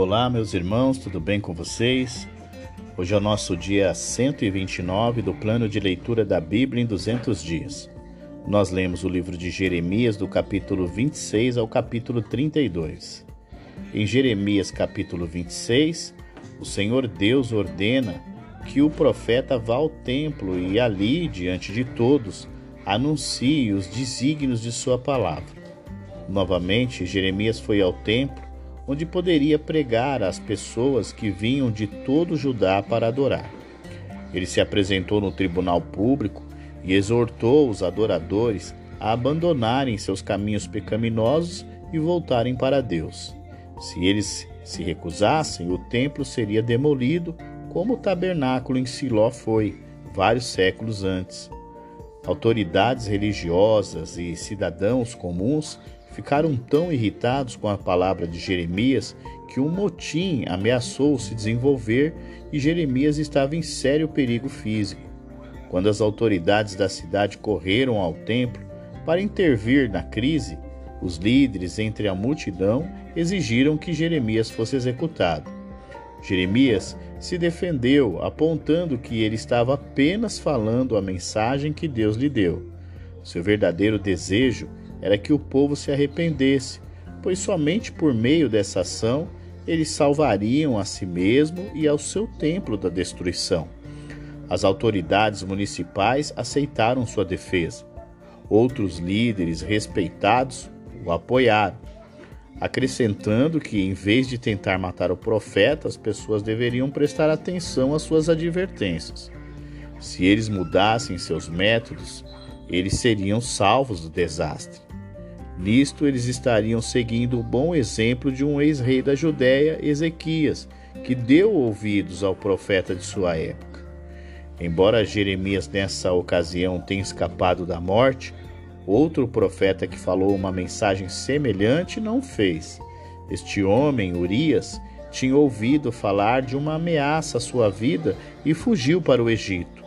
Olá, meus irmãos, tudo bem com vocês? Hoje é o nosso dia 129 do plano de leitura da Bíblia em 200 dias. Nós lemos o livro de Jeremias, do capítulo 26 ao capítulo 32. Em Jeremias, capítulo 26, o Senhor Deus ordena que o profeta vá ao templo e ali, diante de todos, anuncie os desígnios de sua palavra. Novamente, Jeremias foi ao templo, onde poderia pregar às pessoas que vinham de todo Judá para adorar. Ele se apresentou no tribunal público e exortou os adoradores a abandonarem seus caminhos pecaminosos e voltarem para Deus. Se eles se recusassem, o templo seria demolido, como o tabernáculo em Siló foi, vários séculos antes. Autoridades religiosas e cidadãos comuns ficaram tão irritados com a palavra de Jeremias que um motim ameaçou se desenvolver e Jeremias estava em sério perigo físico. Quando as autoridades da cidade correram ao templo para intervir na crise, os líderes entre a multidão exigiram que Jeremias fosse executado. Jeremias se defendeu, apontando que ele estava apenas falando a mensagem que Deus lhe deu. Seu verdadeiro desejo era que o povo se arrependesse, pois somente por meio dessa ação eles salvariam a si mesmo e ao seu templo da destruição. As autoridades municipais aceitaram sua defesa. Outros líderes respeitados o apoiaram, acrescentando que, em vez de tentar matar o profeta, as pessoas deveriam prestar atenção às suas advertências. Se eles mudassem seus métodos, eles seriam salvos do desastre. Nisto, eles estariam seguindo o bom exemplo de um ex-rei da Judéia, Ezequias, que deu ouvidos ao profeta de sua época. Embora Jeremias nessa ocasião tenha escapado da morte, outro profeta que falou uma mensagem semelhante não fez. Este homem, Urias, tinha ouvido falar de uma ameaça à sua vida e fugiu para o Egito.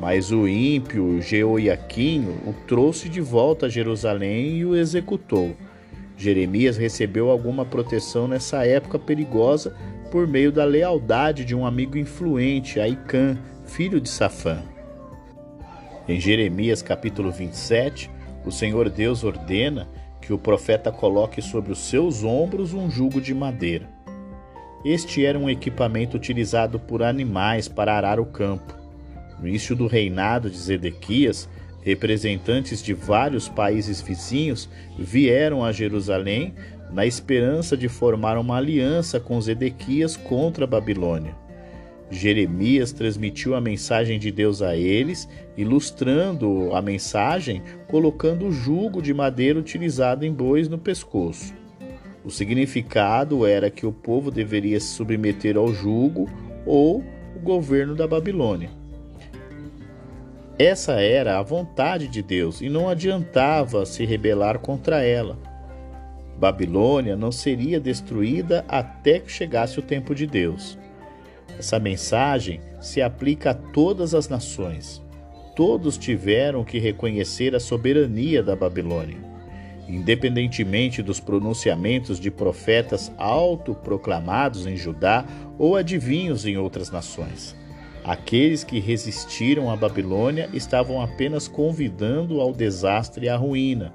Mas o ímpio Jeoiaquim o trouxe de volta a Jerusalém e o executou. Jeremias recebeu alguma proteção nessa época perigosa por meio da lealdade de um amigo influente, Aicã, filho de Safã. Em Jeremias capítulo 27, o Senhor Deus ordena que o profeta coloque sobre os seus ombros um jugo de madeira. Este era um equipamento utilizado por animais para arar o campo. No início do reinado de Zedequias, representantes de vários países vizinhos vieram a Jerusalém na esperança de formar uma aliança com Zedequias contra a Babilônia. Jeremias transmitiu a mensagem de Deus a eles, ilustrando a mensagem colocando o jugo de madeira utilizado em bois no pescoço. O significado era que o povo deveria se submeter ao jugo ou o governo da Babilônia. Essa era a vontade de Deus e não adiantava se rebelar contra ela. Babilônia não seria destruída até que chegasse o tempo de Deus. Essa mensagem se aplica a todas as nações. Todos tiveram que reconhecer a soberania da Babilônia. Independentemente dos pronunciamentos de profetas autoproclamados em Judá ou adivinhos em outras nações. Aqueles que resistiram à Babilônia estavam apenas convidando ao desastre e à ruína.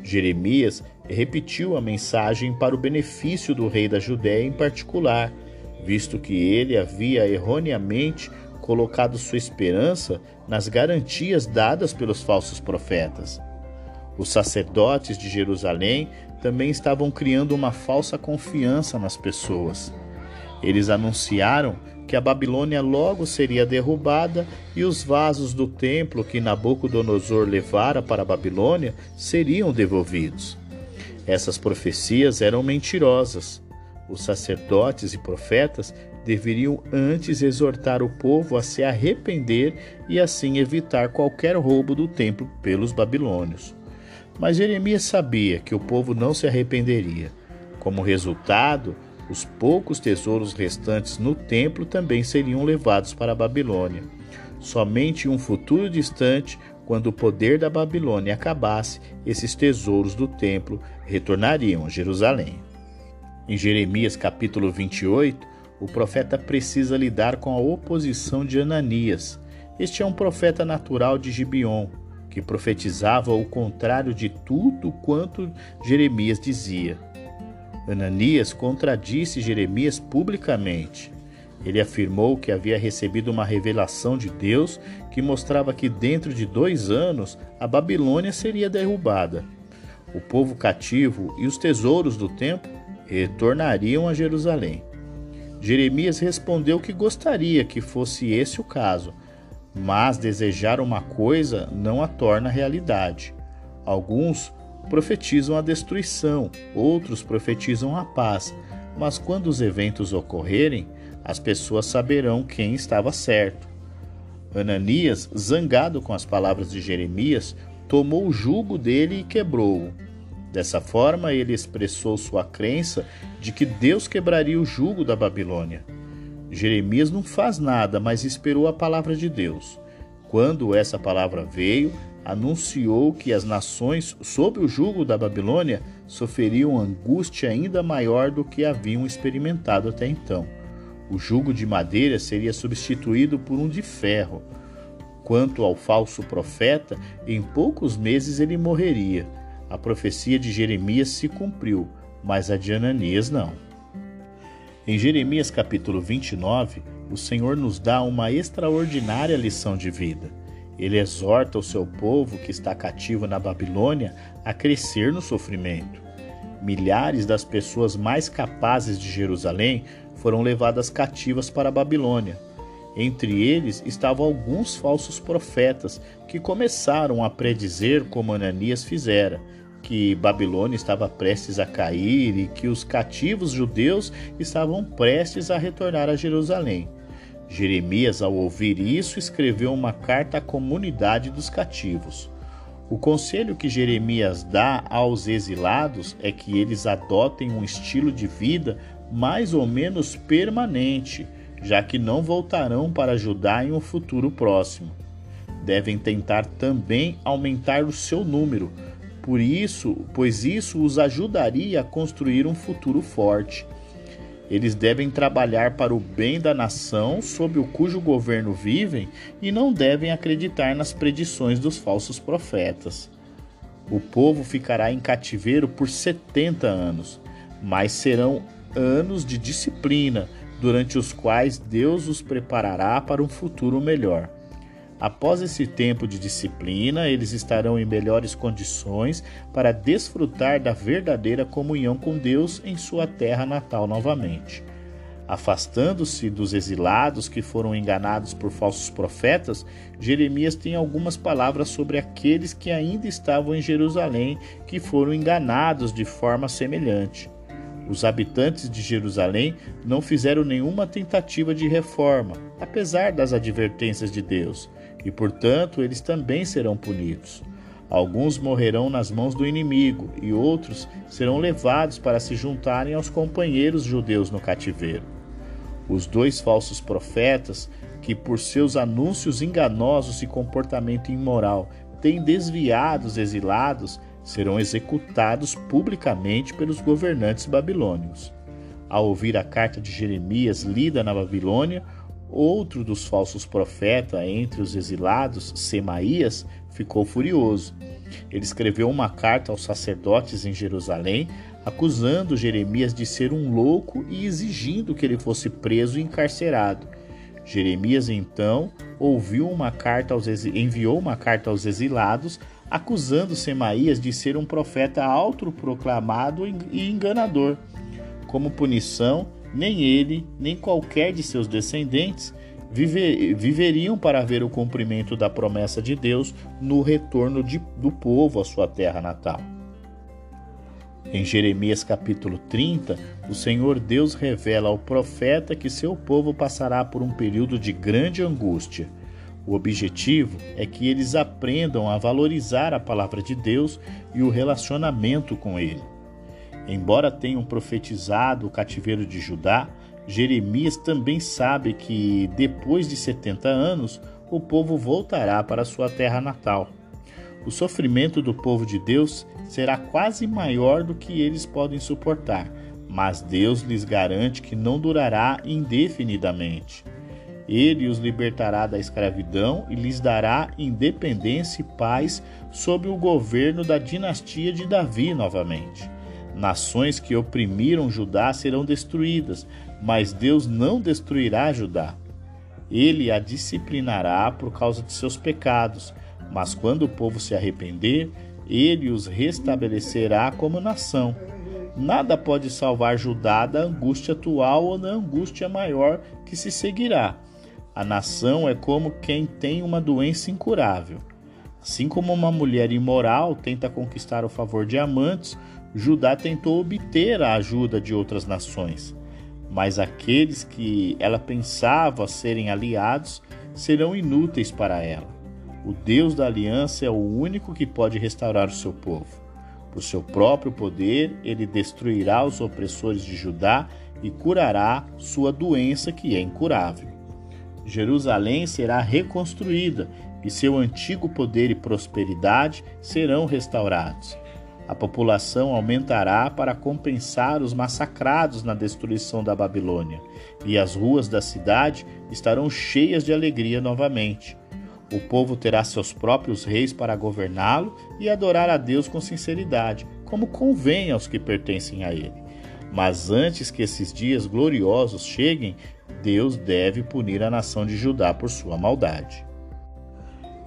Jeremias repetiu a mensagem para o benefício do rei da Judéia em particular, visto que ele havia erroneamente colocado sua esperança nas garantias dadas pelos falsos profetas. Os sacerdotes de Jerusalém também estavam criando uma falsa confiança nas pessoas. Eles anunciaram que a Babilônia logo seria derrubada e os vasos do templo que Nabucodonosor levara para a Babilônia seriam devolvidos. Essas profecias eram mentirosas. Os sacerdotes e profetas deveriam antes exortar o povo a se arrepender e assim evitar qualquer roubo do templo pelos babilônios. Mas Jeremias sabia que o povo não se arrependeria. Como resultado, os poucos tesouros restantes no templo também seriam levados para a Babilônia. Somente em um futuro distante, quando o poder da Babilônia acabasse, esses tesouros do templo retornariam a Jerusalém. Em Jeremias capítulo 28, o profeta precisa lidar com a oposição de Ananias. Este é um profeta natural de Gibeon, que profetizava o contrário de tudo quanto Jeremias dizia. Ananias contradisse Jeremias publicamente. Ele afirmou que havia recebido uma revelação de Deus que mostrava que dentro de dois anos a Babilônia seria derrubada. O povo cativo e os tesouros do templo retornariam a Jerusalém. Jeremias respondeu que gostaria que fosse esse o caso, mas desejar uma coisa não a torna realidade. Alguns profetizam a destruição, outros profetizam a paz, mas quando os eventos ocorrerem, as pessoas saberão quem estava certo. Ananias, zangado com as palavras de Jeremias, tomou o jugo dele e quebrou-o. Dessa forma, ele expressou sua crença de que Deus quebraria o jugo da Babilônia. Jeremias não faz nada, mas esperou a palavra de Deus. Quando essa palavra veio, anunciou que as nações sob o jugo da Babilônia sofreriam angústia ainda maior do que haviam experimentado até então. O jugo de madeira seria substituído por um de ferro. Quanto ao falso profeta, em poucos meses ele morreria. A profecia de Jeremias se cumpriu, mas a de Ananias não. Em Jeremias capítulo 29, o Senhor nos dá uma extraordinária lição de vida. Ele exorta o seu povo que está cativo na Babilônia a crescer no sofrimento. Milhares das pessoas mais capazes de Jerusalém foram levadas cativas para a Babilônia. Entre eles estavam alguns falsos profetas que começaram a predizer como Ananias fizera, que Babilônia estava prestes a cair e que os cativos judeus estavam prestes a retornar a Jerusalém. Jeremias, ao ouvir isso, escreveu uma carta à comunidade dos cativos. O conselho que Jeremias dá aos exilados é que eles adotem um estilo de vida mais ou menos permanente, já que não voltarão para Judá em um futuro próximo. Devem tentar também aumentar o seu número, por isso, pois isso os ajudaria a construir um futuro forte. Eles devem trabalhar para o bem da nação sob o cujo governo vivem e não devem acreditar nas predições dos falsos profetas. O povo ficará em cativeiro por 70 anos, mas serão anos de disciplina, durante os quais Deus os preparará para um futuro melhor. Após esse tempo de disciplina, eles estarão em melhores condições para desfrutar da verdadeira comunhão com Deus em sua terra natal novamente. Afastando-se dos exilados que foram enganados por falsos profetas, Jeremias tem algumas palavras sobre aqueles que ainda estavam em Jerusalém, que foram enganados de forma semelhante. Os habitantes de Jerusalém não fizeram nenhuma tentativa de reforma, apesar das advertências de Deus e, portanto, eles também serão punidos. Alguns morrerão nas mãos do inimigo, e outros serão levados para se juntarem aos companheiros judeus no cativeiro. Os dois falsos profetas, que por seus anúncios enganosos e comportamento imoral têm desviado os exilados, serão executados publicamente pelos governantes babilônios. Ao ouvir a carta de Jeremias lida na Babilônia, Outro dos falsos profetas entre os exilados, Semaías, ficou furioso. Ele escreveu uma carta aos sacerdotes em Jerusalém, acusando Jeremias de ser um louco e exigindo que ele fosse preso e encarcerado. Jeremias então ouviu uma carta aos enviou uma carta aos exilados, acusando Semaías de ser um profeta autoproclamado e enganador. Como punição, nem ele, nem qualquer de seus descendentes viver, viveriam para ver o cumprimento da promessa de Deus no retorno de, do povo à sua terra natal. Em Jeremias capítulo 30, o Senhor Deus revela ao profeta que seu povo passará por um período de grande angústia. O objetivo é que eles aprendam a valorizar a palavra de Deus e o relacionamento com Ele. Embora tenham profetizado o cativeiro de Judá, Jeremias também sabe que depois de 70 anos o povo voltará para sua terra natal. O sofrimento do povo de Deus será quase maior do que eles podem suportar, mas Deus lhes garante que não durará indefinidamente. Ele os libertará da escravidão e lhes dará independência e paz sob o governo da dinastia de Davi novamente. Nações que oprimiram Judá serão destruídas, mas Deus não destruirá Judá. Ele a disciplinará por causa de seus pecados, mas quando o povo se arrepender, ele os restabelecerá como nação. Nada pode salvar Judá da angústia atual ou da angústia maior que se seguirá. A nação é como quem tem uma doença incurável. Assim como uma mulher imoral tenta conquistar o favor de amantes, Judá tentou obter a ajuda de outras nações. Mas aqueles que ela pensava serem aliados serão inúteis para ela. O Deus da aliança é o único que pode restaurar o seu povo. Por seu próprio poder, ele destruirá os opressores de Judá e curará sua doença que é incurável. Jerusalém será reconstruída e seu antigo poder e prosperidade serão restaurados. A população aumentará para compensar os massacrados na destruição da Babilônia, e as ruas da cidade estarão cheias de alegria novamente. O povo terá seus próprios reis para governá-lo e adorar a Deus com sinceridade, como convém aos que pertencem a ele. Mas antes que esses dias gloriosos cheguem, Deus deve punir a nação de Judá por sua maldade.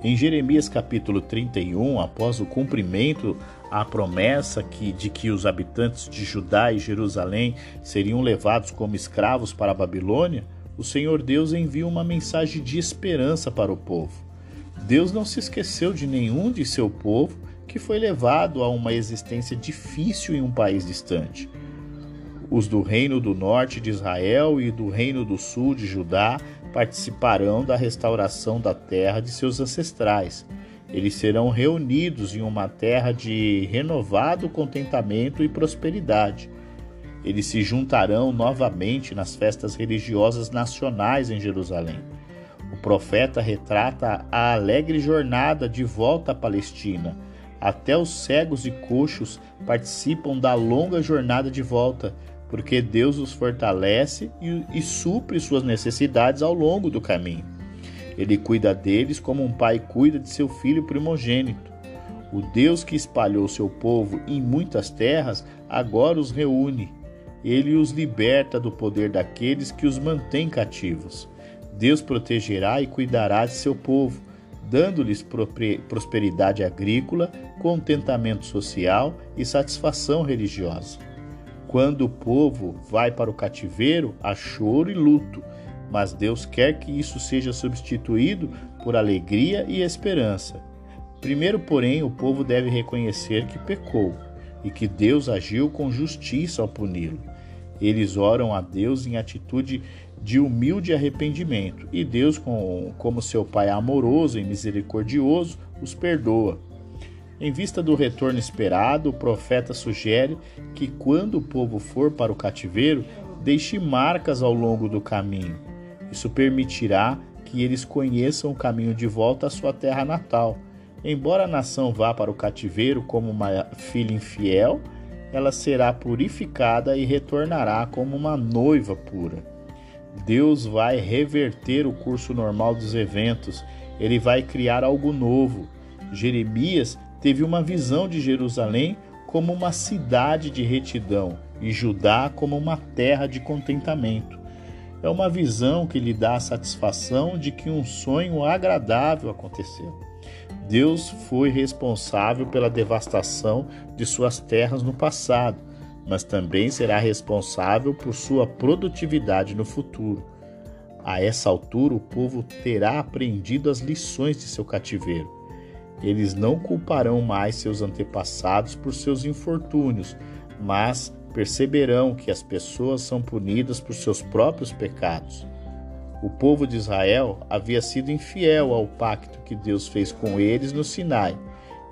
Em Jeremias capítulo 31, após o cumprimento a promessa que, de que os habitantes de Judá e Jerusalém seriam levados como escravos para a Babilônia, o Senhor Deus envia uma mensagem de esperança para o povo. Deus não se esqueceu de nenhum de seu povo que foi levado a uma existência difícil em um país distante. Os do reino do norte de Israel e do reino do sul de Judá participarão da restauração da terra de seus ancestrais. Eles serão reunidos em uma terra de renovado contentamento e prosperidade. Eles se juntarão novamente nas festas religiosas nacionais em Jerusalém. O profeta retrata a alegre jornada de volta à Palestina. Até os cegos e coxos participam da longa jornada de volta, porque Deus os fortalece e, e supre suas necessidades ao longo do caminho. Ele cuida deles como um pai cuida de seu filho primogênito. O Deus que espalhou seu povo em muitas terras agora os reúne. Ele os liberta do poder daqueles que os mantêm cativos. Deus protegerá e cuidará de seu povo, dando-lhes prosperidade agrícola, contentamento social e satisfação religiosa. Quando o povo vai para o cativeiro, há choro e luto, mas Deus quer que isso seja substituído por alegria e esperança. Primeiro, porém, o povo deve reconhecer que pecou e que Deus agiu com justiça ao puni-lo. Eles oram a Deus em atitude de humilde arrependimento, e Deus, como seu Pai amoroso e misericordioso, os perdoa. Em vista do retorno esperado, o profeta sugere que, quando o povo for para o cativeiro, deixe marcas ao longo do caminho. Isso permitirá que eles conheçam o caminho de volta à sua terra natal. Embora a nação vá para o cativeiro como uma filha infiel, ela será purificada e retornará como uma noiva pura. Deus vai reverter o curso normal dos eventos, ele vai criar algo novo. Jeremias teve uma visão de Jerusalém como uma cidade de retidão e Judá como uma terra de contentamento. É uma visão que lhe dá a satisfação de que um sonho agradável aconteceu. Deus foi responsável pela devastação de suas terras no passado, mas também será responsável por sua produtividade no futuro. A essa altura, o povo terá aprendido as lições de seu cativeiro. Eles não culparão mais seus antepassados por seus infortúnios, mas perceberão que as pessoas são punidas por seus próprios pecados. O povo de Israel havia sido infiel ao pacto que Deus fez com eles no Sinai,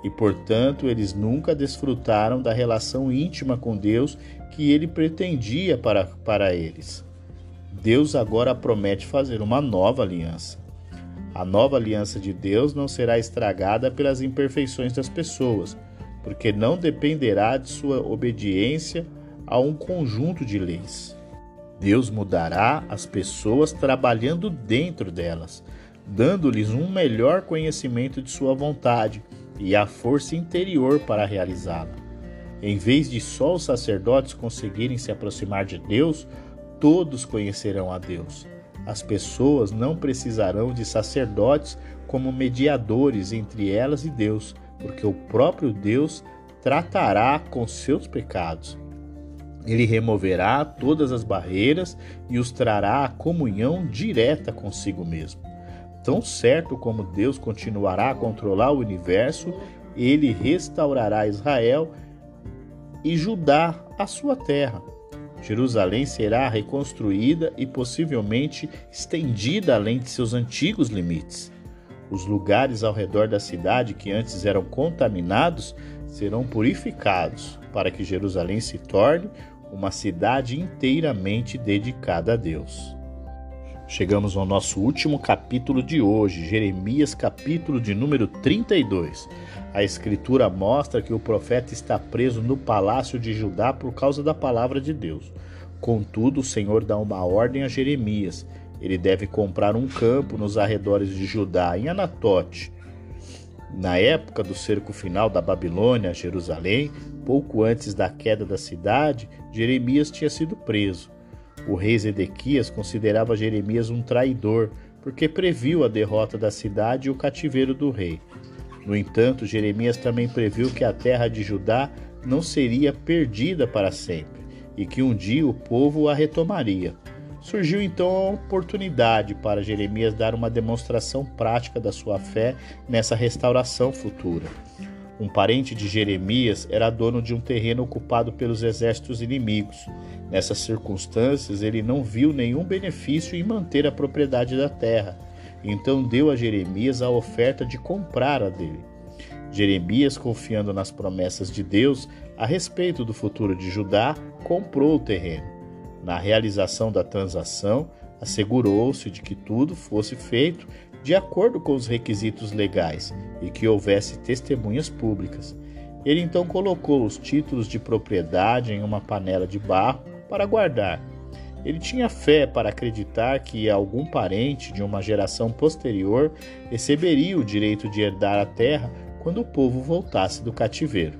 e portanto eles nunca desfrutaram da relação íntima com Deus que ele pretendia para, para eles. Deus agora promete fazer uma nova aliança. A nova aliança de Deus não será estragada pelas imperfeições das pessoas, porque não dependerá de sua obediência a um conjunto de leis. Deus mudará as pessoas trabalhando dentro delas, dando-lhes um melhor conhecimento de sua vontade e a força interior para realizá-la. Em vez de só os sacerdotes conseguirem se aproximar de Deus, todos conhecerão a Deus. As pessoas não precisarão de sacerdotes como mediadores entre elas e Deus, porque o próprio Deus tratará com seus pecados. Ele removerá todas as barreiras e os trará à comunhão direta consigo mesmo. Tão certo como Deus continuará a controlar o universo, ele restaurará Israel e Judá a sua terra. Jerusalém será reconstruída e possivelmente estendida além de seus antigos limites. Os lugares ao redor da cidade que antes eram contaminados serão purificados, para que Jerusalém se torne uma cidade inteiramente dedicada a Deus. Chegamos ao nosso último capítulo de hoje, Jeremias, capítulo de número 32. A escritura mostra que o profeta está preso no palácio de Judá por causa da palavra de Deus. Contudo, o Senhor dá uma ordem a Jeremias. Ele deve comprar um campo nos arredores de Judá, em Anatote. Na época do cerco final da Babilônia a Jerusalém, pouco antes da queda da cidade, Jeremias tinha sido preso. O rei Zedequias considerava Jeremias um traidor, porque previu a derrota da cidade e o cativeiro do rei. No entanto, Jeremias também previu que a terra de Judá não seria perdida para sempre e que um dia o povo a retomaria. Surgiu então a oportunidade para Jeremias dar uma demonstração prática da sua fé nessa restauração futura. Um parente de Jeremias era dono de um terreno ocupado pelos exércitos inimigos. Nessas circunstâncias, ele não viu nenhum benefício em manter a propriedade da terra então deu a Jeremias a oferta de comprar a dele. Jeremias, confiando nas promessas de Deus a respeito do futuro de Judá, comprou o terreno. Na realização da transação, assegurou-se de que tudo fosse feito de acordo com os requisitos legais e que houvesse testemunhas públicas. Ele então colocou os títulos de propriedade em uma panela de barro para guardar ele tinha fé para acreditar que algum parente de uma geração posterior receberia o direito de herdar a terra quando o povo voltasse do cativeiro.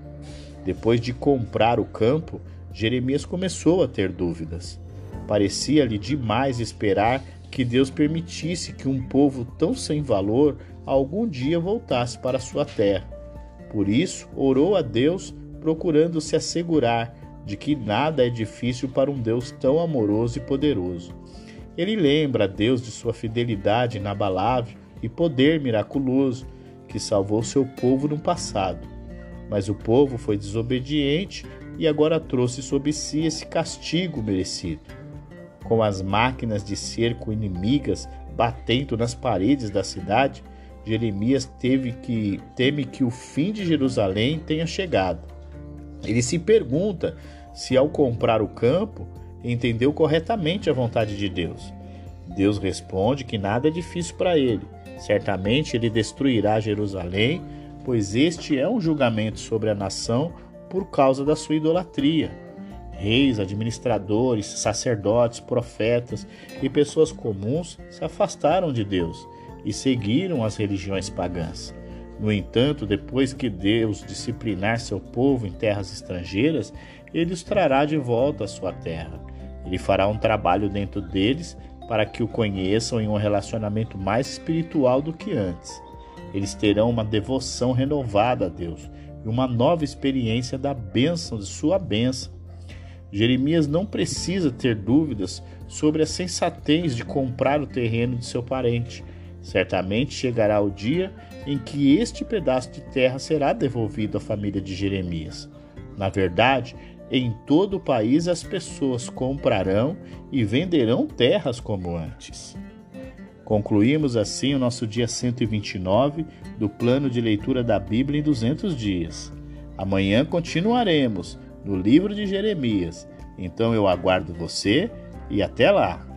Depois de comprar o campo, Jeremias começou a ter dúvidas. Parecia-lhe demais esperar que Deus permitisse que um povo tão sem valor algum dia voltasse para sua terra. Por isso, orou a Deus, procurando se assegurar de que nada é difícil para um Deus tão amoroso e poderoso. Ele lembra a Deus de sua fidelidade inabalável e poder miraculoso que salvou seu povo no passado. Mas o povo foi desobediente e agora trouxe sobre si esse castigo merecido. Com as máquinas de cerco inimigas batendo nas paredes da cidade, Jeremias teve que teme que o fim de Jerusalém tenha chegado. Ele se pergunta se, ao comprar o campo, entendeu corretamente a vontade de Deus. Deus responde que nada é difícil para ele. Certamente ele destruirá Jerusalém, pois este é um julgamento sobre a nação por causa da sua idolatria. Reis, administradores, sacerdotes, profetas e pessoas comuns se afastaram de Deus e seguiram as religiões pagãs. No entanto, depois que Deus disciplinar seu povo em terras estrangeiras, ele os trará de volta à sua terra. Ele fará um trabalho dentro deles para que o conheçam em um relacionamento mais espiritual do que antes. Eles terão uma devoção renovada a Deus e uma nova experiência da bênção de sua bênção. Jeremias não precisa ter dúvidas sobre a sensatez de comprar o terreno de seu parente. Certamente chegará o dia em que este pedaço de terra será devolvido à família de Jeremias. Na verdade, em todo o país as pessoas comprarão e venderão terras como antes. Concluímos assim o nosso dia 129 do plano de leitura da Bíblia em 200 dias. Amanhã continuaremos no livro de Jeremias. Então eu aguardo você e até lá!